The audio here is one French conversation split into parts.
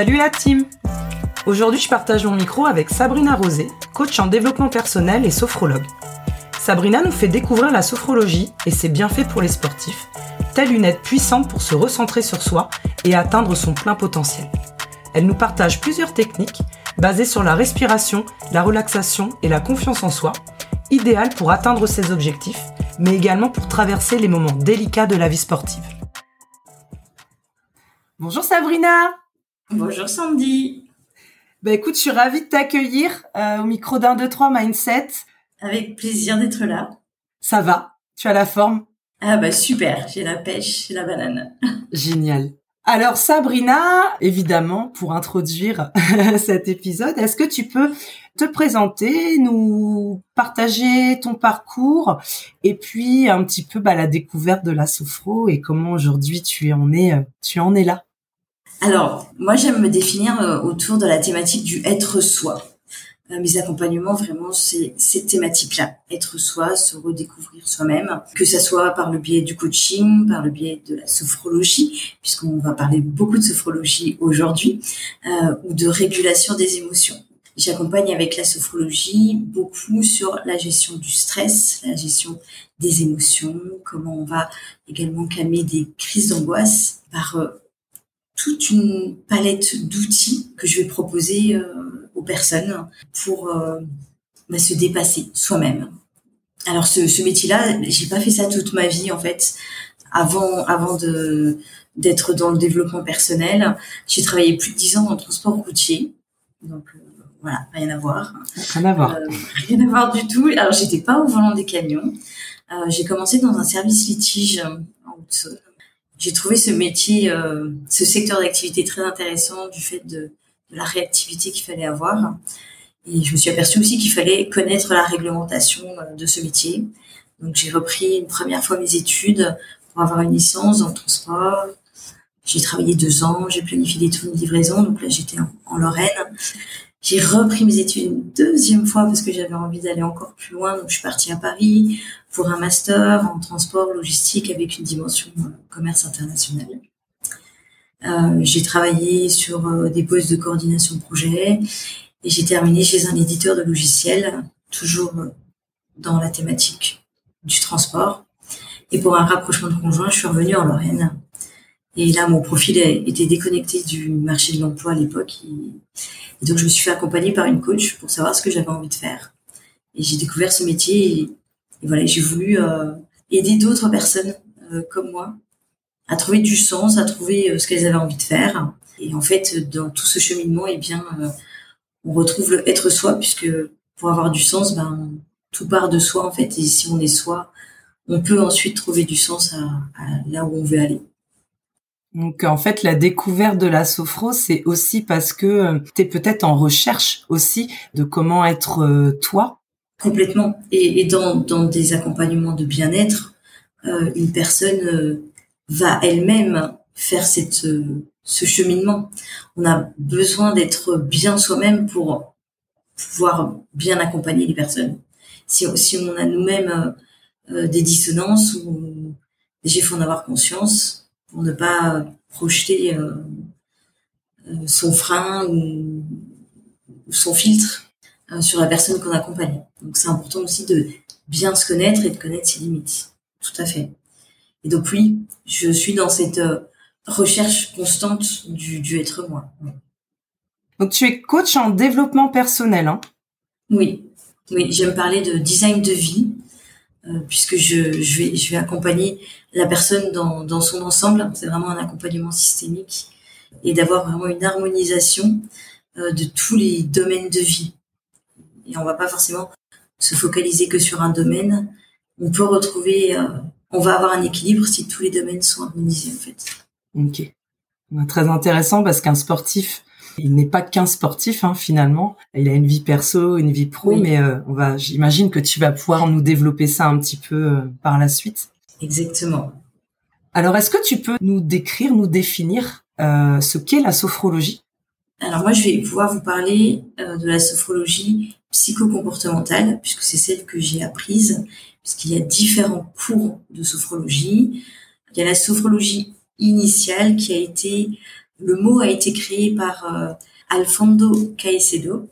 Salut la team Aujourd'hui, je partage mon micro avec Sabrina Rosé, coach en développement personnel et sophrologue. Sabrina nous fait découvrir la sophrologie et ses bienfaits pour les sportifs, telle une aide puissante pour se recentrer sur soi et atteindre son plein potentiel. Elle nous partage plusieurs techniques basées sur la respiration, la relaxation et la confiance en soi, idéales pour atteindre ses objectifs, mais également pour traverser les moments délicats de la vie sportive. Bonjour Sabrina Bonjour Sandy Bah écoute, je suis ravie de t'accueillir euh, au micro d'un, deux, trois Mindset. Avec plaisir d'être là. Ça va? Tu as la forme? Ah bah super, j'ai la pêche, j'ai la banane. Génial. Alors Sabrina, évidemment, pour introduire cet épisode, est-ce que tu peux te présenter, nous partager ton parcours et puis un petit peu bah, la découverte de la sophro et comment aujourd'hui tu en es, tu en es là? Alors, moi j'aime me définir euh, autour de la thématique du être soi. Euh, mes accompagnements, vraiment, c'est cette thématique-là. Être soi, se redécouvrir soi-même, que ça soit par le biais du coaching, par le biais de la sophrologie, puisqu'on va parler beaucoup de sophrologie aujourd'hui, euh, ou de régulation des émotions. J'accompagne avec la sophrologie beaucoup sur la gestion du stress, la gestion des émotions, comment on va également calmer des crises d'angoisse par euh, toute une palette d'outils que je vais proposer euh, aux personnes pour euh, bah, se dépasser soi-même. Alors ce, ce métier-là, j'ai pas fait ça toute ma vie en fait. Avant, avant de d'être dans le développement personnel, j'ai travaillé plus de dix ans dans le transport routier. Donc euh, voilà, rien à voir. Rien à voir. rien à voir du tout. Alors j'étais pas au volant des camions. j'ai commencé dans un service litige en Haute-Saône j'ai trouvé ce métier, euh, ce secteur d'activité très intéressant du fait de, la réactivité qu'il fallait avoir. Et je me suis aperçue aussi qu'il fallait connaître la réglementation euh, de ce métier. Donc j'ai repris une première fois mes études pour avoir une licence dans le transport. J'ai travaillé deux ans, j'ai planifié des tours de livraison, donc là j'étais en, en Lorraine. J'ai repris mes études une deuxième fois parce que j'avais envie d'aller encore plus loin. Donc, je suis partie à Paris pour un master en transport logistique avec une dimension commerce international. Euh, j'ai travaillé sur euh, des postes de coordination de projet et j'ai terminé chez un éditeur de logiciels, toujours dans la thématique du transport. Et pour un rapprochement de conjoint, je suis revenue en Lorraine. Et là, mon profil était déconnecté du marché de l'emploi à l'époque. Et donc, je me suis fait accompagner par une coach pour savoir ce que j'avais envie de faire. Et j'ai découvert ce métier et, voilà, j'ai voulu euh, aider d'autres personnes euh, comme moi à trouver du sens, à trouver euh, ce qu'elles avaient envie de faire. Et en fait, dans tout ce cheminement, eh bien, euh, on retrouve le être soi, puisque pour avoir du sens, ben, tout part de soi en fait. Et si on est soi, on peut ensuite trouver du sens à, à là où on veut aller. Donc en fait, la découverte de la sophro, c'est aussi parce que euh, tu es peut-être en recherche aussi de comment être euh, toi. Complètement. Et, et dans, dans, des accompagnements de bien-être, euh, une personne euh, va elle-même faire cette, ce cheminement. On a besoin d'être bien soi-même pour pouvoir bien accompagner les personnes. Si, si on a nous-mêmes des dissonances ou déjà il faut en avoir conscience, pour ne pas projeter euh, euh, son frein ou, son filtre euh, sur la personne qu'on accompagne. Donc c'est important aussi de bien se connaître et de connaître ses limites. Tout à fait. Et donc oui, je suis dans cette recherche constante du, du être moi. Donc tu es coach en développement personnel, hein? Oui, oui, j'aime parler de design de vie euh, puisque je, je, vais, je vais accompagner la personne dans, dans son ensemble. C'est vraiment un accompagnement systémique et d'avoir vraiment une harmonisation euh, de tous les domaines de vie. Et on va pas forcément se focaliser que sur un domaine. On peut retrouver, euh, on va avoir un équilibre si tous les domaines sont harmonisés en fait. Ok, très intéressant parce qu'un sportif il n'est pas qu'un sportif hein, finalement. Il a une vie perso, une vie pro, mais euh, on va, j'imagine que tu vas pouvoir nous développer ça un petit peu euh, par la suite. Exactement. Alors, est-ce que tu peux nous décrire, nous définir euh, ce qu'est la sophrologie? Alors moi, je vais pouvoir vous parler de la sophrologie psychocomportementale, puisque c'est celle que j'ai apprise, puisqu'il y a différents cours de sophrologie. Il y a la sophrologie initiale qui a été Le mot a été créé par Alfonso Caicedo.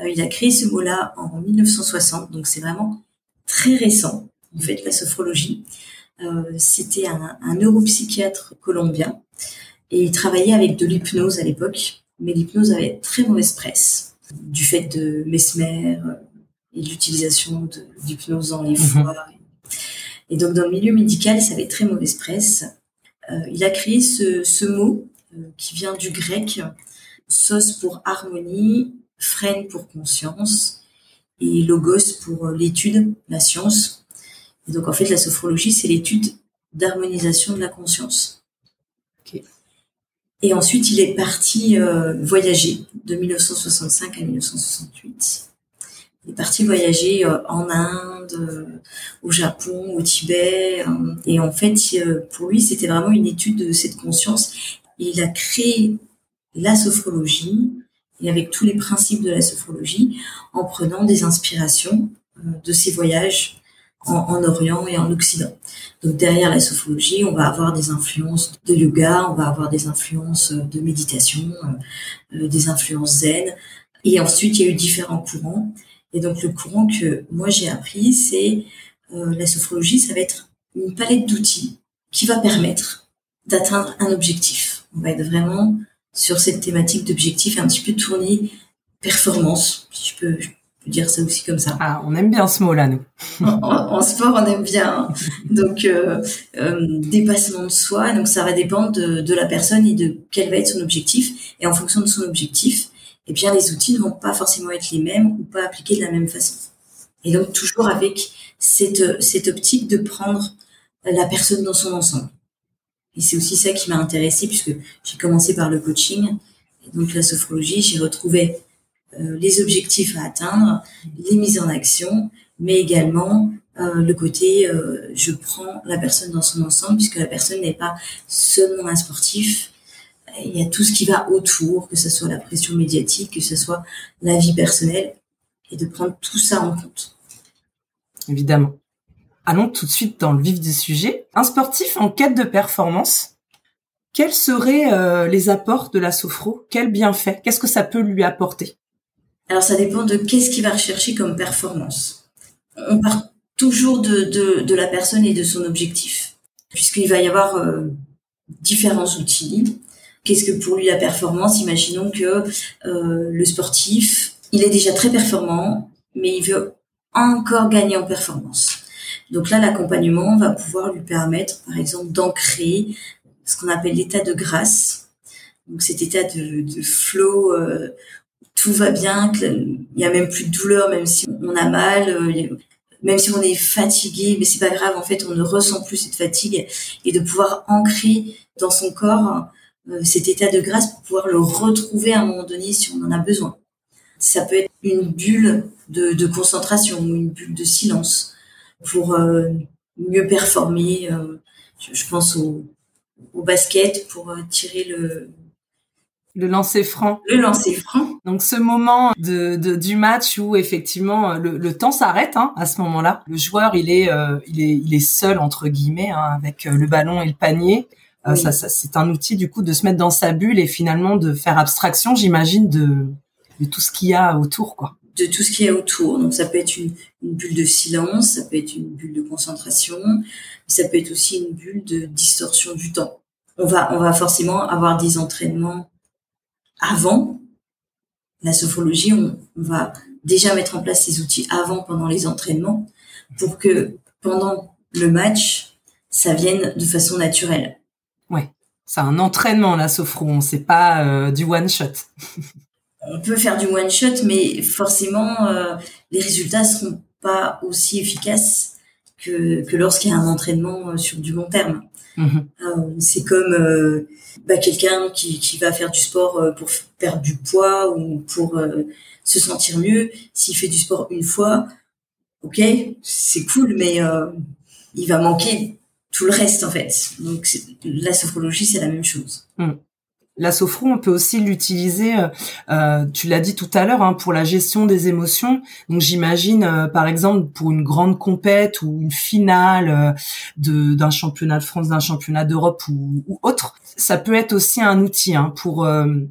il a créé ce mot-là en 1960, donc c'est vraiment très récent, en fait, la sophrologie. C'était un, un neuropsychiatre colombien et il travaillait avec de l'hypnose à l'époque, mais l'hypnose avait très mauvaise presse du fait de Mesmer et de l'utilisation de l'hypnose dans les mhm. foires. Et donc dans le milieu médical, ça avait très mauvaise presse. Euh, il a créé ce, ce mot euh, qui vient du grec, sos pour harmonie, frêne pour conscience et logos pour l'étude, la science. Et donc en fait, la sophrologie, c'est l'étude d'harmonisation de la conscience. Et ensuite, il est parti euh, voyager de 1965 à 1968. Il est parti voyager euh, en Inde, euh, au Japon, au Tibet. et en fait, pour lui, c'était vraiment une étude de cette conscience. il a créé la sophrologie, et avec tous les principes de la sophrologie, en prenant des inspirations de ses voyages en, Orient et en Occident. Donc derrière la sophrologie, on va avoir des influences de yoga, on va avoir des influences de méditation, euh, euh, des influences zen. Et ensuite, il y a eu différents courants. Et donc le courant que moi j'ai appris, c'est euh, la sophrologie, ça va être une palette d'outils qui va permettre d'atteindre un objectif. On va être vraiment sur cette thématique d'objectif un petit peu tournée performance, si je peux, dire ça aussi comme ça. Ah, on aime bien ce mot-là, nous. en, sport, on aime bien. Donc, euh, euh, dépassement de soi. Donc, ça va dépendre de, de, la personne et de quel va être son objectif. Et en fonction de son objectif, eh bien, les outils ne vont pas forcément être les mêmes ou pas appliqués de la même façon. Et donc, toujours avec cette, cette optique de prendre la personne dans son ensemble. Et c'est aussi ça qui m'a intéressée puisque j'ai commencé par le coaching. Et donc, la sophrologie, j'ai retrouvé euh, les objectifs à atteindre, les mises en action, mais également euh, le côté euh, je prends la personne dans son ensemble puisque la personne n'est pas seulement un sportif. Il y a tout ce qui va autour, que ce soit la pression médiatique, que ce soit la vie personnelle, et de prendre tout ça en compte. Évidemment. Allons tout de suite dans le vif du sujet. Un sportif en quête de performance, quels seraient les apports de la sophro? Quels bienfaits Qu'est-ce que ça peut lui apporter? Alors ça dépend de qu'est-ce qu'il va rechercher comme performance. On part toujours de, de, de, la personne et de son objectif, puisqu'il va y avoir euh, différents outils. Qu'est-ce que pour lui la performance? Imaginons que euh, le sportif, il est déjà très performant, mais il veut encore gagner en performance. Donc là, l'accompagnement va pouvoir lui permettre, par exemple, d'ancrer ce qu'on appelle l'état de grâce. Donc cet état de, de flow euh, tout va bien, il y a même plus de douleur, même si on a mal, euh, même si on est fatigué, mais c'est pas grave. En fait, on ne ressent plus cette fatigue et de pouvoir ancrer dans son corps euh, cet état de grâce pour pouvoir le retrouver à un moment donné si on en a besoin. Ça peut être une bulle de, concentration ou une bulle de silence pour euh, mieux performer. je, pense au, au basket pour tirer le, le lancer franc. Le lancer franc. Donc ce moment de, du match où effectivement le, temps s'arrête hein, à ce moment-là. Le joueur il est euh, il est il est seul entre guillemets hein, avec euh, le ballon et le panier. Euh, ça, c'est un outil du coup de se mettre dans sa bulle et finalement de faire abstraction, j'imagine, de de tout ce qu'il y a autour quoi. De tout ce qu'il y a autour. Donc ça peut être une, une bulle de silence, ça peut être une bulle de concentration, ça peut être aussi une bulle de distorsion du temps. On va on va forcément avoir des entraînements avant la sophrologie, on, va déjà mettre en place ces outils avant, pendant les entraînements, pour que pendant le match, ça vienne de façon naturelle. Ouais, c'est un entraînement la sophro, c'est pas euh, du one shot. on peut faire du one shot, mais forcément, euh, les résultats seront pas aussi efficaces que, que lorsqu'il y a un entraînement euh, sur du long terme. Mhm. c'est comme bah, quelqu'un qui, qui va faire du sport euh, pour perdre du poids ou pour euh, se sentir mieux, s'il fait du sport une fois, ok, c'est cool, mais euh, il va manquer tout le reste en fait. Donc la sophrologie, c'est la même chose. Hmm. La sophro, on peut aussi l'utiliser, euh, euh, tu l'as dit tout à l'heure, hein, pour la gestion des émotions. Donc j'imagine, euh, par exemple, pour une grande compète ou une finale de d'un championnat de France, d'un championnat d'Europe ou, ou, autre, ça peut être aussi un outil hein, pour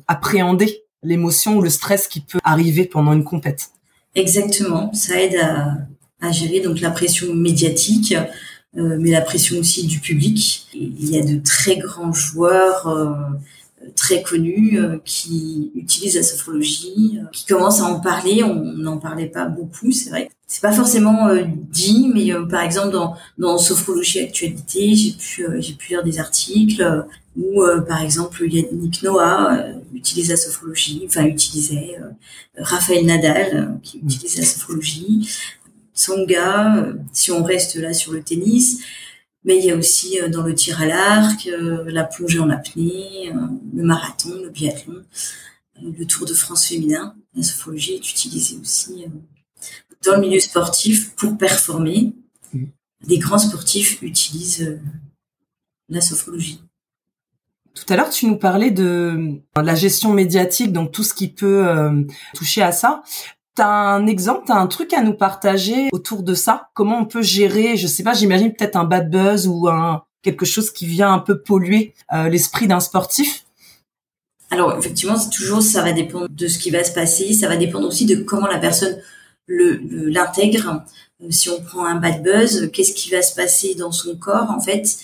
appréhender l'émotion ou le stress qui peut arriver pendant une compète. Exactement, ça aide à, à gérer donc la pression médiatique, mais la pression aussi du public. Il y a de très grands joueurs très connus euh, qui utilisent la sophrologie, euh, qui commencent à en parler. On n'en parlait pas beaucoup, c'est vrai. C'est pas forcément euh, dit, mais par exemple dans dans sophrologie actualité, j'ai pu j'ai pu lire des articles où par exemple Yannick Noah utilise la sophrologie, enfin utilisait Raphaël Nadal qui utilise la sophrologie, Tsonga, si on reste là sur le tennis, mais il y a aussi euh, dans le tir à l'arc, euh, la plongée en apnée, euh, le marathon, le biathlon, le Tour de France féminin. La sophologie est utilisée aussi dans le milieu sportif pour performer. Mmh. Des grands sportifs utilisent la sophologie. Tout à l'heure, tu nous parlais de la gestion médiatique, donc tout ce qui peut toucher à ça. T'as un exemple, t'as un truc à nous partager autour de ça? Comment on peut gérer, je sais pas, j'imagine peut-être un bad buzz ou un quelque chose qui vient un peu polluer euh, l'esprit d'un sportif? Alors effectivement, toujours ça va dépendre de ce qui va se passer, ça va dépendre aussi de comment la personne le l'intègre. Euh, si on prend un bad buzz, qu'est-ce qui va se passer dans son corps en fait?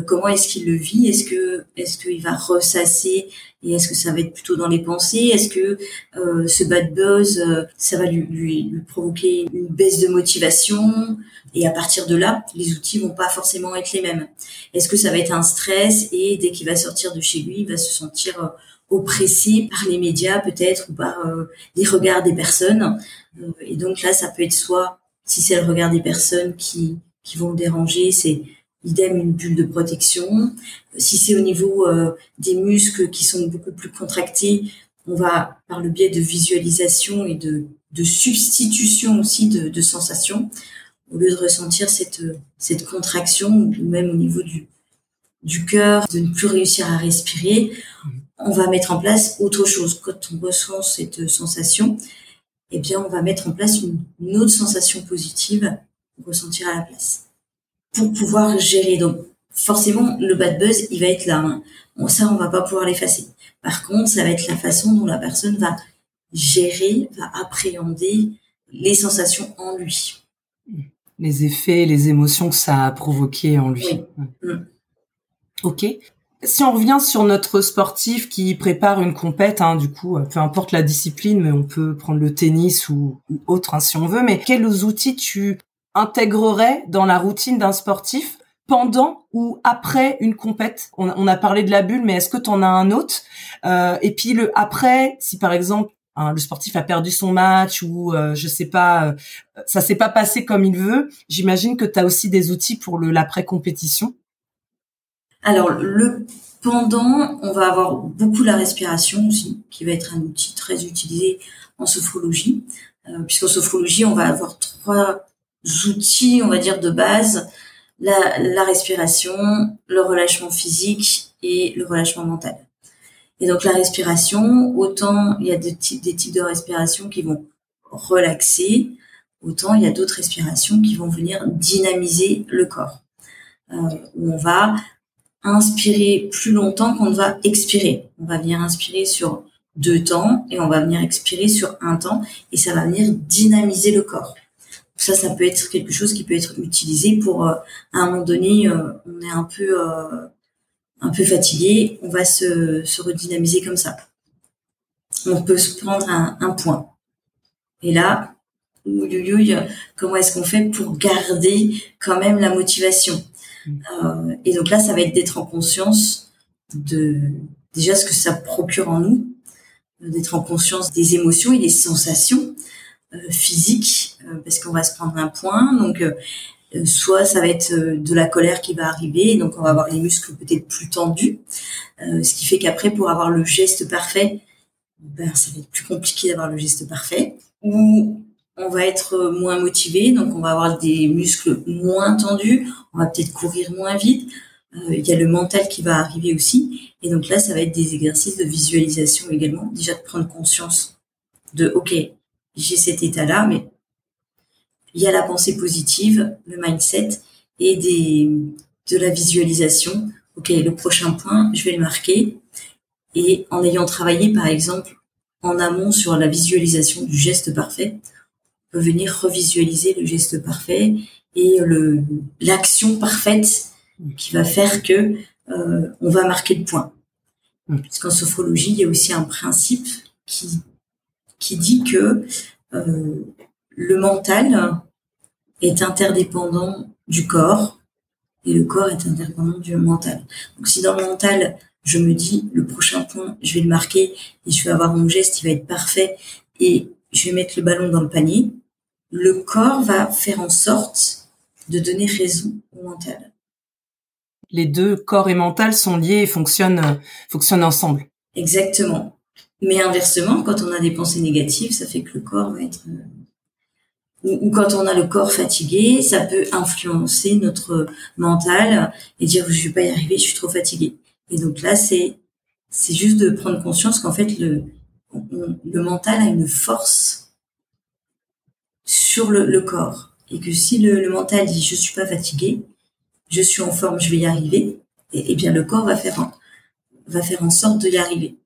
Comment est-ce qu'il le vit? Est-ce que est-ce qu'il va ressasser? Et est-ce que ça va être plutôt dans les pensées? Est-ce que euh, ce bad buzz, euh, ça va lui, lui, provoquer une baisse de motivation? Et à partir de là, les outils vont pas forcément être les mêmes. Est-ce que ça va être un stress? Et dès qu'il va sortir de chez lui, il va se sentir oppressé par les médias peut-être ou par les regards des personnes. Et donc là, ça peut être soit si c'est le regard des personnes qui qui vont le déranger, c'est idem une bulle de protection. Si c'est au niveau euh, des muscles qui sont beaucoup plus contractés, on va par le biais de visualisation et de, de substitution aussi de, de sensations, au lieu de ressentir cette, cette contraction, ou même au niveau du, du cœur, de ne plus réussir à respirer, on va mettre en place autre chose. Quand on ressent cette sensation, eh bien, on va mettre en place une, une autre sensation positive pour ressentir à la place pour pouvoir gérer. Donc forcément, le bad buzz, il va être là. Hein. Bon, ça, on va pas pouvoir l'effacer. Par contre, ça va être la façon dont la personne va gérer, va appréhender les sensations en lui. Les effets, les émotions que ça a provoqué en lui. Mm. Ok. Si on revient sur notre sportif qui prépare une compète, hein, du coup, peu importe la discipline, mais on peut prendre le tennis ou, autre hein, si on veut, mais quels outils tu intégrerait dans la routine d'un sportif pendant ou après une compète? On, a parlé de la bulle, mais est-ce que tu en as un autre? Euh, Et puis le après, si par exemple le sportif a perdu son match ou euh, je sais pas, euh, ça s'est pas passé comme il veut, j'imagine que tu as aussi des outils pour le l'après compétition. Alors le pendant, on va avoir beaucoup la respiration aussi, qui va être un outil très utilisé en sophrologie, euh, puisqu'en sophrologie on va avoir trois outils, on va dire, de base, la, respiration, le relâchement physique et le relâchement mental. Et donc la respiration, autant il y a des types, des types de respiration qui vont relaxer, autant il y a d'autres respirations qui vont venir dynamiser le corps. Euh, on va inspirer plus longtemps qu'on ne va expirer. On va venir inspirer sur deux temps et on va venir expirer sur un temps et ça va venir dynamiser le corps. Ça, ça peut être quelque chose qui peut être utilisé pour, euh, à un moment donné, euh, on est un peu, euh, un peu fatigué, on va se, se redynamiser comme ça. On peut se prendre un, point. Et là, comment est-ce qu'on fait pour garder quand même la motivation? Et donc là, ça va être d'être en conscience de déjà ce que ça procure en nous, d'être en conscience des émotions et des sensations physiques euh, parce qu'on va se prendre un point. Donc, euh, euh, soit ça va être de la colère qui va arriver, donc on va avoir les muscles peut-être plus tendus, ce qui fait qu'après, pour avoir le geste parfait, ben, ça va être plus compliqué d'avoir le geste parfait. Ou on va être moins motivé, donc on va avoir des muscles moins tendus, on va peut-être courir moins vite, Euh, il y a le mental qui va arriver aussi. Et donc là, ça va être des exercices de visualisation également. Déjà de prendre conscience de, OK, j'ai cet état-là, mais il y a la pensée positive, le mindset et des, de la visualisation. OK, le prochain point, je vais le marquer. Et en ayant travaillé, par exemple, en amont sur la visualisation du geste parfait, on peut venir revisualiser le geste parfait et le l'action parfaite qui va faire que euh, on va marquer le point. Mm. Puisqu'en sophrologie, il y a aussi un principe qui qui dit que euh, le mental est interdépendant du corps et le corps est interdépendant du mental. Donc si dans le mental, je me dis le prochain point, je vais le marquer et je vais avoir mon geste, il va être parfait et je vais mettre le ballon dans le panier, le corps va faire en sorte de donner raison au mental. Les deux corps et mental sont liés et fonctionnent, fonctionnent ensemble. Exactement. Mais inversement, quand on a des pensées négatives, ça fait que le corps va être ou, quand on a le corps fatigué, ça peut influencer notre mental et dire je vais pas y arriver, je suis trop fatigué. Et donc là, c'est c'est juste de prendre conscience qu'en fait le le mental a une force sur le, le corps et que si le, le, mental dit je suis pas fatigué, je suis en forme, je vais y arriver, et, et bien le corps va faire en, va faire en sorte de y arriver.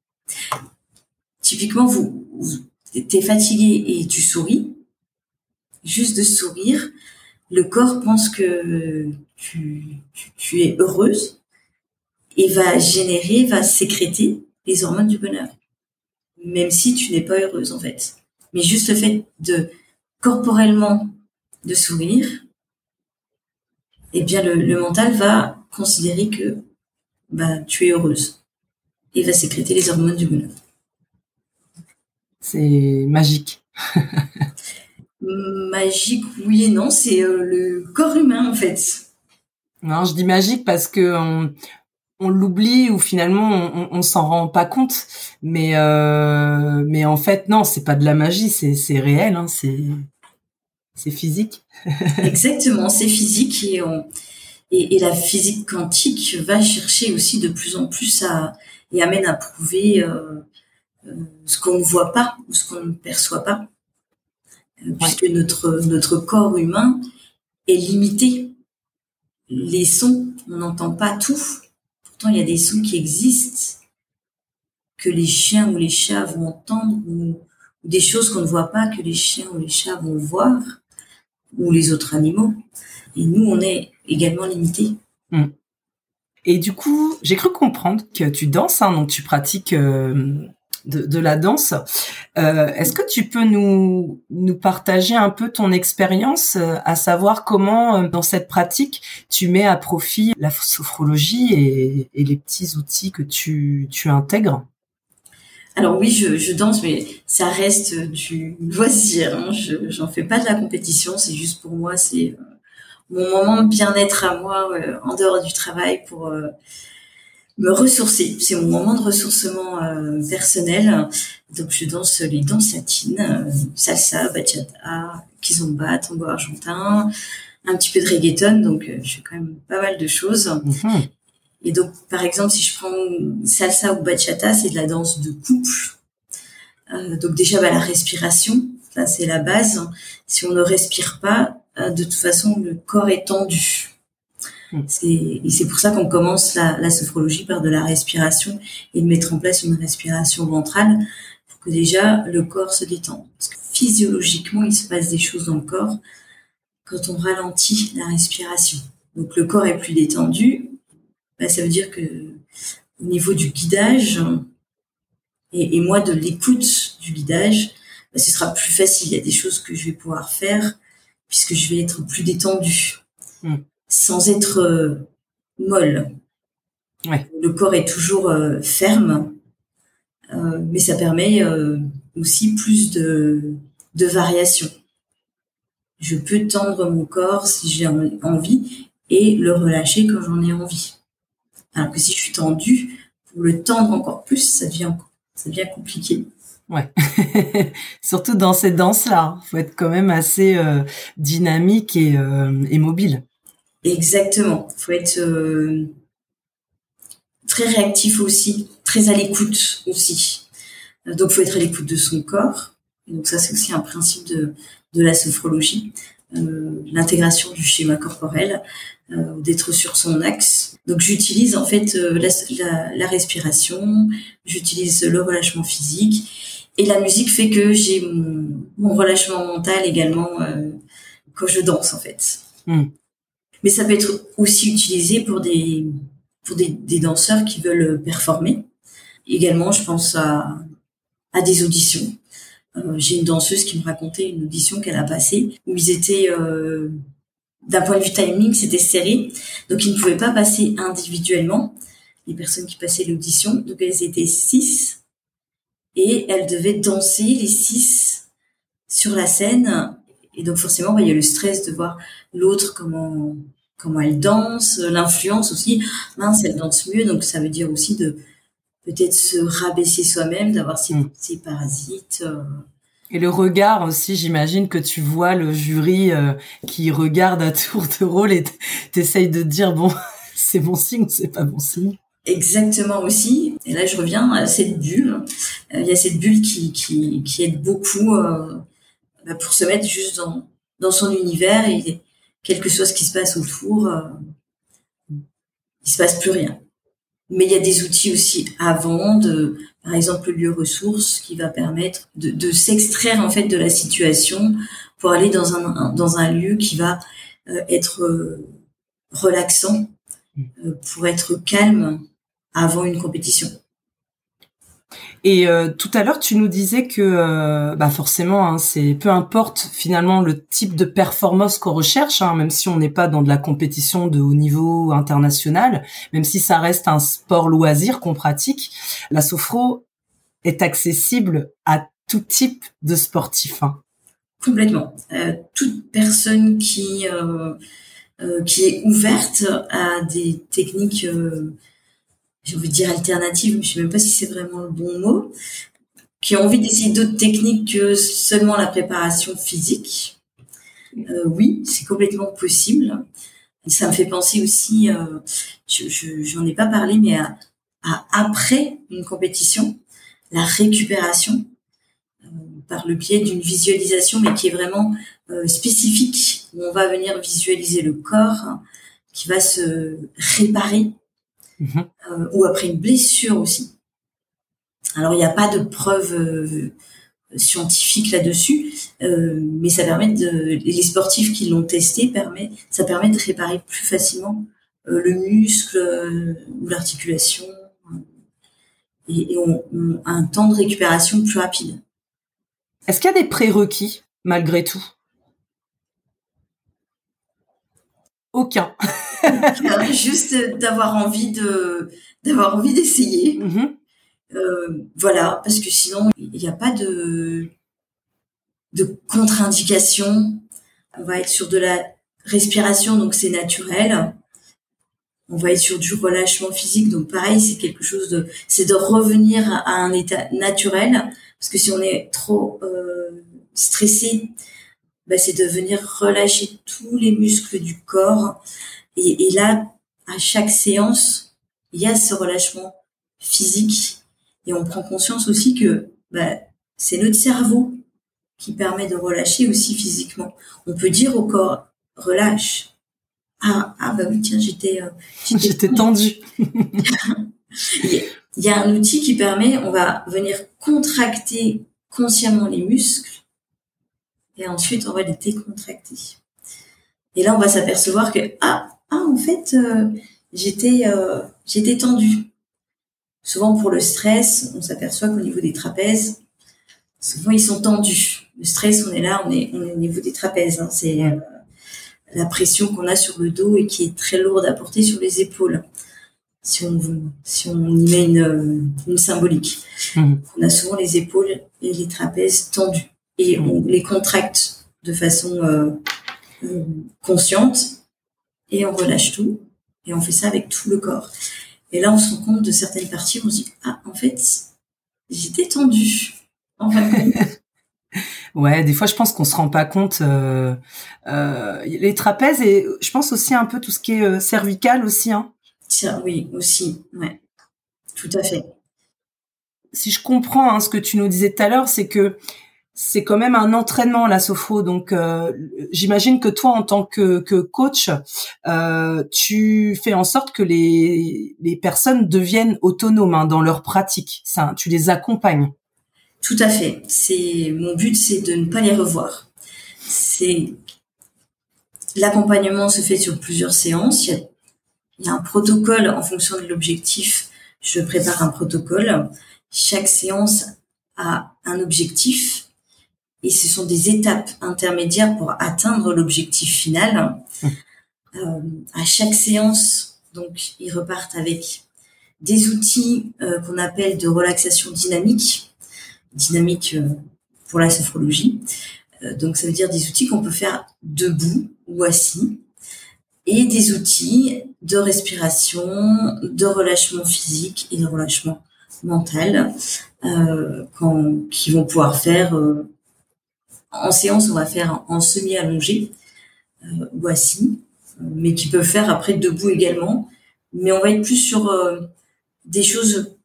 Typiquement, vous, vous fatigué et tu souris, juste de sourire, le corps pense que tu, tu, es heureuse et va générer, va sécréter les hormones du bonheur. Même si tu n'es pas heureuse, en fait. Mais juste le fait de corporellement de sourire, eh bien, le, mental va considérer que bah, tu es heureuse et va sécréter les hormones du bonheur. C'est magique. magique, oui et non, c'est euh, le corps humain en fait. Non, je dis magique parce que on, l'oublie ou finalement on, on, s'en rend pas compte. Mais euh, mais en fait non, c'est pas de la magie, c'est c'est réel, hein, c'est c'est physique. Exactement, c'est physique et on et, la physique quantique va chercher aussi de plus en plus à et amène à prouver euh, ce qu'on ne voit pas ou ce qu'on ne perçoit pas puisque notre, notre corps humain est limité. Les sons, on n'entend pas tout. Pourtant, il y a des sons qui existent, que les chiens ou les chats vont entendre, ou, des choses qu'on ne voit pas, que les chiens ou les chats vont voir, ou les autres animaux. Et nous, on est également limités. Hmm. Et du coup, j'ai cru comprendre que tu danses, hein, donc tu pratiques euh, de, la danse. Euh, est-ce que tu peux nous, nous partager un peu ton expérience, euh, à savoir comment, euh, dans cette pratique, tu mets à profit la sophrologie et, les petits outils que tu, tu intègres? Alors oui, je, danse, mais ça reste du loisir. Hein. Je j'en fais pas de la compétition. C'est juste pour moi, c'est mon moment de bien-être à moi en dehors du travail pour me ressourcer. C'est mon moment de ressourcement euh, personnel. Donc je danse les danses latines, euh, salsa, bachata, kizomba, tango argentin, un petit peu de reggaeton. Donc euh, je fais quand même pas mal de choses. Mhm. Et donc par exemple si je prends salsa ou bachata, c'est de la danse de couple. donc déjà bah, la respiration, ça c'est la base. Si on ne respire pas, de toute façon le corps est tendu. Mm. Et c'est pour ça qu'on commence la, la, sophrologie par de la respiration et de mettre en place une respiration ventrale pour que déjà le corps se détende. Parce que physiologiquement, il se passe des choses dans le corps quand on ralentit la respiration. Donc le corps est plus détendu. Bah, ça veut dire que au niveau du guidage et, et moi de l'écoute du guidage, bah, ce sera plus facile. Il y a des choses que je vais pouvoir faire puisque je vais être plus détendu. Mm sans être euh, molle. Le corps est toujours euh, ferme, euh, mais ça permet aussi plus de, de variation. Je peux tendre mon corps si j'ai envie et le relâcher quand j'en ai envie. Alors que si je suis tendue, pour le tendre encore plus, ça devient, ça devient compliqué. Ouais. Surtout dans ces danses-là, faut être quand même assez dynamique et, et mobile. Exactement. Faut être, euh, très réactif aussi, très à l'écoute aussi. Donc, faut être à l'écoute de son corps. donc, ça, c'est aussi un principe de, de la sophrologie. Euh, l'intégration du schéma corporel, euh, d'être sur son axe. Donc j'utilise en fait la, respiration, j'utilise le relâchement physique et la musique fait que j'ai mon, relâchement mental également quand je danse en fait. Hmm. Mais ça peut être aussi utilisé pour des pour des, danseurs qui veulent performer. Également, je pense à, à des auditions. Euh, j'ai une danseuse qui me racontait une audition qu'elle a passée où ils étaient euh, d'un point de vue timing, c'était serré, donc ils ne pouvaient pas passer individuellement les personnes qui passaient l'audition. Donc elles étaient six et elles devaient danser les six sur la scène. Et donc forcément, bah, il y a le stress de voir l'autre comment comment elle danse, l'influence aussi. Mince, elle danse mieux, donc ça veut dire aussi de peut-être se rabaisser soi-même, d'avoir ses, mm. parasites. Euh. Et le regard aussi, j'imagine que tu vois le jury euh, qui regarde à tour de rôle et t'essayes de dire bon, c'est bon signe ou c'est pas bon signe? Exactement aussi. Et là, je reviens à cette bulle. Euh, il y a cette bulle qui, qui, qui aide beaucoup bah, pour se mettre juste dans, dans son univers et quel que soit ce qui se passe autour, il se passe plus rien. Mais il y a des outils aussi avant de, par exemple, le lieu ressource qui va permettre de, de s'extraire en fait de la situation pour aller dans un, dans un lieu qui va euh, être euh, relaxant, mmh. euh, pour être calme avant une compétition. Et euh, tout à l'heure, tu nous disais que, euh, bah forcément, hein, c'est peu importe finalement le type de performance qu'on recherche, hein, même si on n'est pas dans de la compétition de haut niveau international, même si ça reste un sport loisir qu'on pratique, la sophro est accessible à tout type de sportif. Hein. Complètement. Euh, toute personne qui qui est ouverte à des techniques j'ai envie de dire alternative, mais je sais même pas si c'est vraiment le bon mot, qui ont envie d'essayer d'autres techniques que seulement la préparation physique. Euh, oui, c'est complètement possible. ça me fait penser aussi, euh, je j'en ai pas parlé, mais à, après une compétition, la récupération euh, par le biais d'une visualisation, mais qui est vraiment spécifique, où on va venir visualiser le corps qui va se réparer Mhm. Euh, ou après une blessure aussi. Alors il n'y a pas de preuves euh, scientifiques là-dessus, euh, mais ça permet de les sportifs qui l'ont testé permet ça permet de réparer plus facilement le muscle ou l'articulation et, et on, un temps de récupération plus rapide. Est-ce qu'il y a des prérequis malgré tout? Aucun. juste d'avoir envie de d'avoir envie d'essayer. Mm-hmm. Euh, voilà, parce que sinon il n'y a pas de de contre-indication. On va être sur de la respiration, donc c'est naturel. On va être sur du relâchement physique, donc pareil, c'est quelque chose de, c'est de revenir à un état naturel, parce que si on est trop euh, stressé, bah, c'est de venir relâcher tous les muscles du corps et, et, là, à chaque séance, il y a ce relâchement physique et on prend conscience aussi que bah, c'est notre cerveau qui permet de relâcher aussi physiquement. On peut dire au corps relâche. Ah, ah bah oui tiens j'étais euh, j'étais tendu. il y a un outil qui permet on va venir contracter consciemment les muscles et ensuite on va les décontracter. Et là on va s'apercevoir que ah ah en fait euh, j'étais euh, j'étais tendue. Souvent pour le stress, on s'aperçoit qu'au niveau des trapèzes, souvent ils sont tendus. Le stress, on est là, on est, on est au niveau des trapèzes. Hein. C'est euh, la pression qu'on a sur le dos et qui est très lourde à porter sur les épaules. Si on, si on y met une, une symbolique. Mmh. On a souvent les épaules et les trapèzes tendus. Et on les contracte de façon consciente et on relâche tout et on fait ça avec tout le corps. Et là, on se rend compte de certaines parties, on se dit ah en fait j'étais tendue. En ouais, des fois, je pense qu'on se rend pas compte. Euh, euh, les trapèzes et je pense aussi un peu tout ce qui est euh, cervical aussi. Hein. Oui, aussi. Ouais. Tout à fait. Si je comprends hein, ce que tu nous disais tout à l'heure, c'est que c'est quand même un entraînement la sophro. Donc euh, j'imagine que toi en tant que, coach, euh, tu fais en sorte que les, les personnes deviennent autonomes hein, dans leur pratique. Ça, tu les accompagnes. Tout à fait. C'est mon but, c'est de ne pas les revoir. C'est l'accompagnement se fait sur plusieurs séances. Il y a, un protocole en fonction de l'objectif. Je prépare un protocole. Chaque séance a un objectif et ce sont des étapes intermédiaires pour atteindre l'objectif final. Mmh. Euh, à chaque séance, donc, ils repartent avec des outils euh, qu'on appelle de relaxation dynamique, dynamique euh, pour la sophrologie. Donc, ça veut dire des outils qu'on peut faire debout ou assis, et des outils de respiration, de relâchement physique et de relâchement mental euh, qui vont pouvoir faire en séance, on va faire en semi-allongé euh, ou assis, mais qui peuvent faire après debout également. Mais on va être plus sur euh, des choses,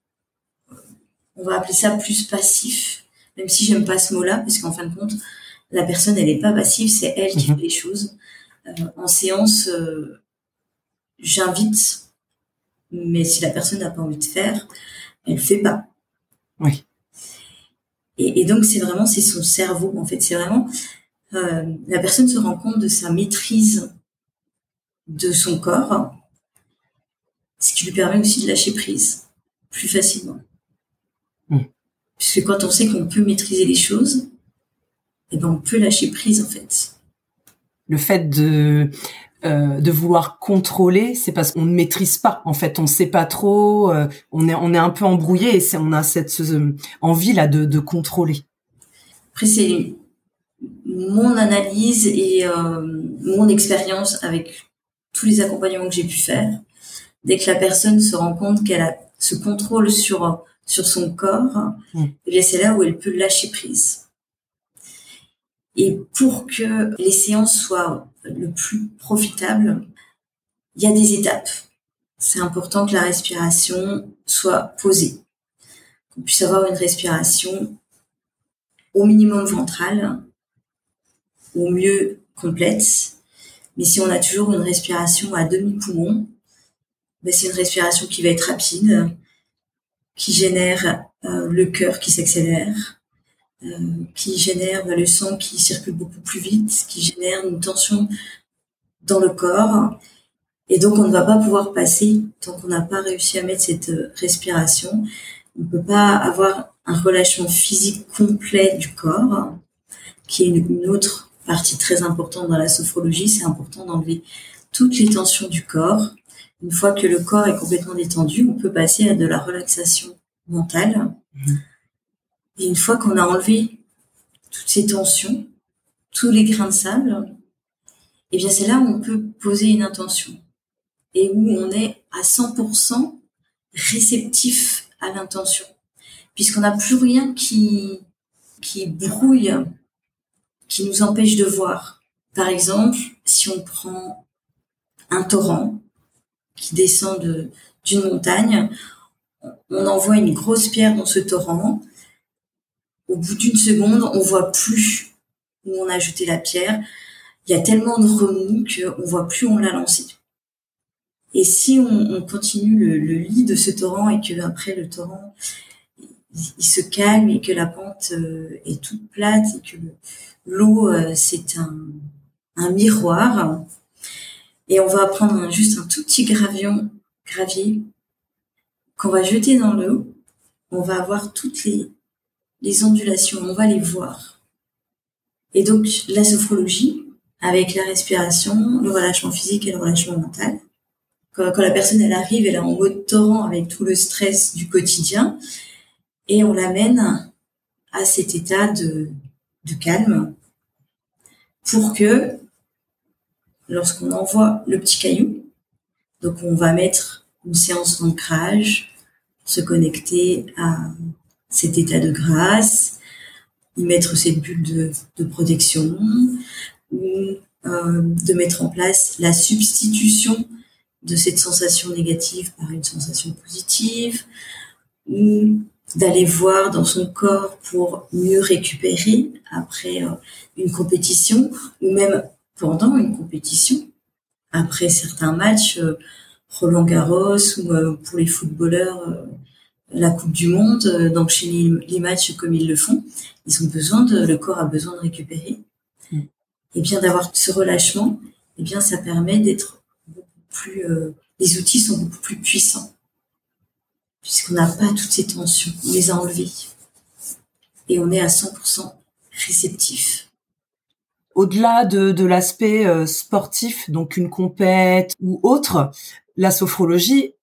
on va appeler ça plus passif, même si j'aime pas ce mot-là, parce qu'en fin de compte, la personne, elle n'est pas passive, c'est elle qui mhm. fait les choses. Euh, en séance, j'invite, mais si la personne n'a pas envie de faire, elle fait pas. Oui. Et, donc c'est vraiment c'est son cerveau en fait, c'est vraiment euh, la personne se rend compte de sa maîtrise de son corps, ce qui lui permet aussi de lâcher prise plus facilement. Mmh. Puisque quand on sait qu'on peut maîtriser les choses, eh ben on peut lâcher prise en fait. Le fait de euh, de vouloir contrôler, c'est parce qu'on ne maîtrise pas. En fait, on ne sait pas trop, euh, on est on est un peu embrouillé et on a cette envie là de, de contrôler. Après, c'est mon analyse et euh, mon expérience avec tous les accompagnements que j'ai pu faire. Dès que la personne se rend compte qu'elle a ce contrôle sur sur son corps, mmh. Eh c'est là où elle peut lâcher prise. Et pour que les séances soient le plus profitable, il y a des étapes. C'est important que la respiration soit posée, qu'on puisse avoir une respiration au minimum ventrale, au mieux complète. Mais si on a toujours une respiration à demi-poumon, ben c'est une respiration qui va être rapide, qui génère euh, le cœur qui s'accélère, qui génère le sang qui circule beaucoup plus vite, qui génère une tension dans le corps. Et donc, on ne va pas pouvoir passer tant qu'on n'a pas réussi à mettre cette euh, respiration. On ne peut pas avoir un relâchement physique complet du corps, qui est une, autre partie très importante dans la sophrologie. C'est important d'enlever toutes les tensions du corps. Une fois que le corps est complètement détendu, on peut passer à de la relaxation mentale. Mmh. Et une fois qu'on a enlevé toutes ces tensions, tous les grains de sable, eh bien c'est là où on peut poser une intention et où on est à 100% réceptif à l'intention, puisqu'on n'a plus rien qui qui brouille, qui nous empêche de voir. Par exemple, si on prend un torrent qui descend d'une montagne, on envoie une grosse pierre dans ce torrent, au bout d'une seconde, on voit plus où on a jeté la pierre. Il y a tellement de remous qu'on voit plus où on l'a lancé. Et si on, continue le, lit de ce torrent et que après le torrent il, se calme et que la pente euh, est toute plate et que l'eau euh, c'est un, miroir et on va prendre juste un tout petit gravier qu'on va jeter dans l'eau on va avoir toutes les les ondulations, on va les voir. Et donc la sophrologie, avec la respiration, le relâchement physique et le relâchement mental. Quand, la personne elle arrive, elle est en mode torrent avec tout le stress du quotidien, et on l'amène à cet état de, de calme pour que lorsqu'on envoie le petit caillou, donc on va mettre une séance d'ancrage, se connecter à cet état de grâce, y mettre cette bulle de, de protection, ou euh, de mettre en place la substitution de cette sensation négative par une sensation positive, ou d'aller voir dans son corps pour mieux récupérer après euh, une compétition ou même pendant une compétition. Après certains matchs, euh, Roland Garros ou euh, pour les footballeurs, la Coupe du Monde, d'enchaîner les matchs comme ils le font, ils ont besoin de, le corps a besoin de récupérer. Mm. Et bien d'avoir ce relâchement, et bien ça permet d'être beaucoup plus, les outils sont beaucoup plus puissants puisqu'on n'a pas toutes ces tensions, on les a enlevées. Et on est à 100% réceptif. Au-delà de, de l'aspect euh, sportif, donc une compète ou autre, la sophrologie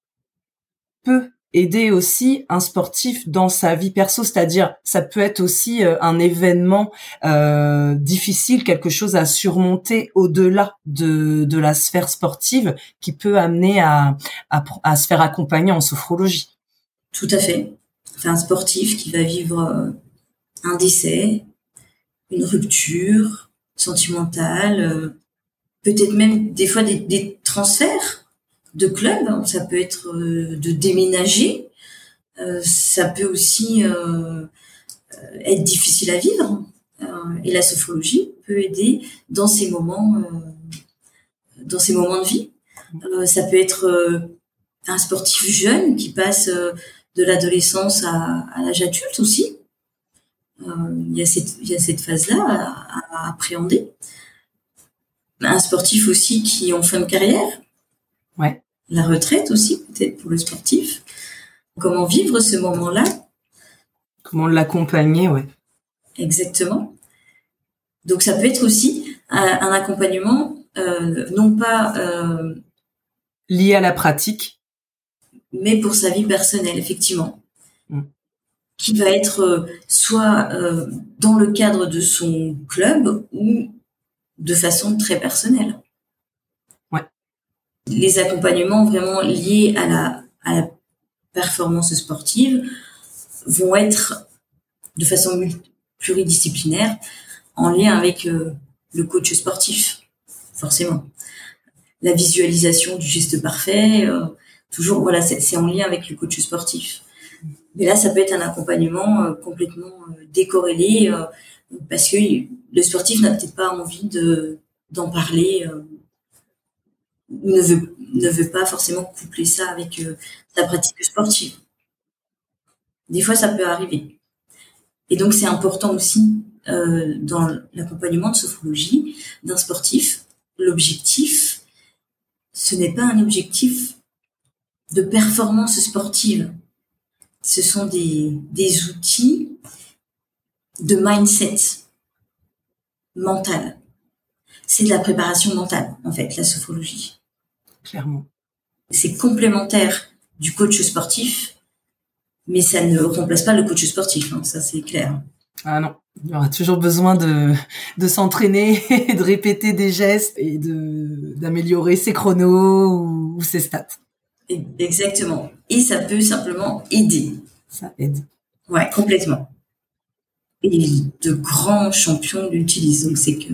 peut aider aussi un sportif dans sa vie perso, c'est-à-dire ça peut être aussi euh, un événement euh, difficile, quelque chose à surmonter au-delà de, de la sphère sportive qui peut amener à, à, à se faire accompagner en sophrologie. Tout à fait. Un sportif qui va vivre euh, un décès, une rupture sentimentale, euh, peut-être même des fois des, transferts de club. Ça peut être euh, de déménager. ça peut aussi être difficile à vivre. et la sophrologie peut aider dans ces moments, dans ces moments de vie. ça peut être un sportif jeune qui passe de l'adolescence à, l'âge adulte aussi. Euh, il y a cette, cette phase-là à, appréhender. Un sportif aussi qui est en fin de carrière. Ouais. La retraite aussi, peut-être pour le sportif. Comment vivre ce moment-là? Comment l'accompagner, ouais. Exactement. Donc ça peut être aussi un, accompagnement euh, non pas euh, lié à la pratique, mais pour sa vie personnelle, effectivement. Mm. Qui va être euh, soit dans le cadre de son club ou de façon très personnelle. Les accompagnements vraiment liés à la, performance sportive vont être de façon pluridisciplinaire en lien avec euh, le coach sportif, forcément. La visualisation du geste parfait, toujours, voilà, c'est en lien avec le coach sportif. Mais là, ça peut être un accompagnement euh, complètement euh, décorrélé euh, parce que le sportif n'a peut-être pas envie de d'en parler, ne veut pas forcément coupler ça avec sa pratique sportive. Des fois, ça peut arriver. Et donc, c'est important aussi dans l'accompagnement de sophrologie d'un sportif. L'objectif, ce n'est pas un objectif de performance sportive. Ce sont des, des outils de mindset mental. C'est de la préparation mentale, en fait, la sophrologie. Clairement. C'est complémentaire du coach sportif, mais ça ne remplace pas le coach sportif, hein, ça c'est clair. Ah non, il y aura toujours besoin de, de s'entraîner, de répéter des gestes et de d'améliorer ses chronos ou ses stats. Exactement. Et ça peut simplement aider. Ça aide. Ouais, complètement. Et de grands champions l'utilisent. Donc c'est que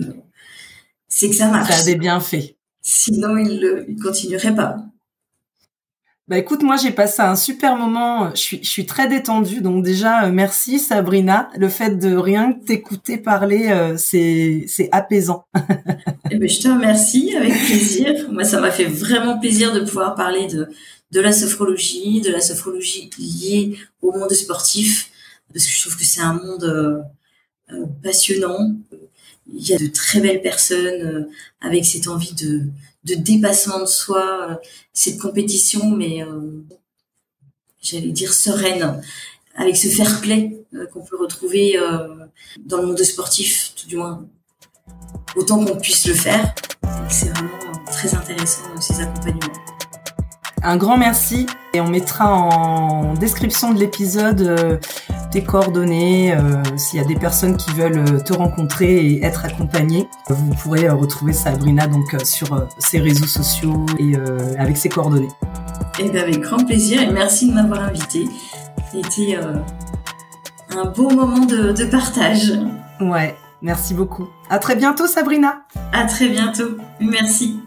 c'est que ça marche. Ça a des bienfaits. Sinon, ils ne continueraient pas. Bah écoute, moi j'ai passé un super moment. Je suis, je suis très détendue, donc déjà euh, merci Sabrina. Le fait de rien que t'écouter parler, euh, c'est c'est apaisant. eh ben, je te remercie avec plaisir. Moi ça m'a fait vraiment plaisir de pouvoir parler de de la sophrologie, de la sophrologie liée au monde sportif, parce que je trouve que c'est un monde euh, passionnant. Il y a de très belles personnes avec cette envie de de dépassement de soi, euh, cette compétition, mais euh, j'allais dire sereine, avec ce fair play euh, qu'on peut retrouver dans le monde sportif, tout du moins autant qu'on puisse le faire. C'est vraiment très intéressant ces accompagnements. Un grand merci et on mettra en description de l'épisode tes coordonnées. Euh, s'il y a des personnes qui veulent euh, te rencontrer et être accompagnées, vous pourrez euh, retrouver Sabrina donc sur ses réseaux sociaux et avec ses coordonnées. Et eh bien avec grand plaisir et merci de m'avoir invité. C'était un beau moment de, de partage. Ouais, merci beaucoup. À très bientôt Sabrina. À très bientôt. Merci.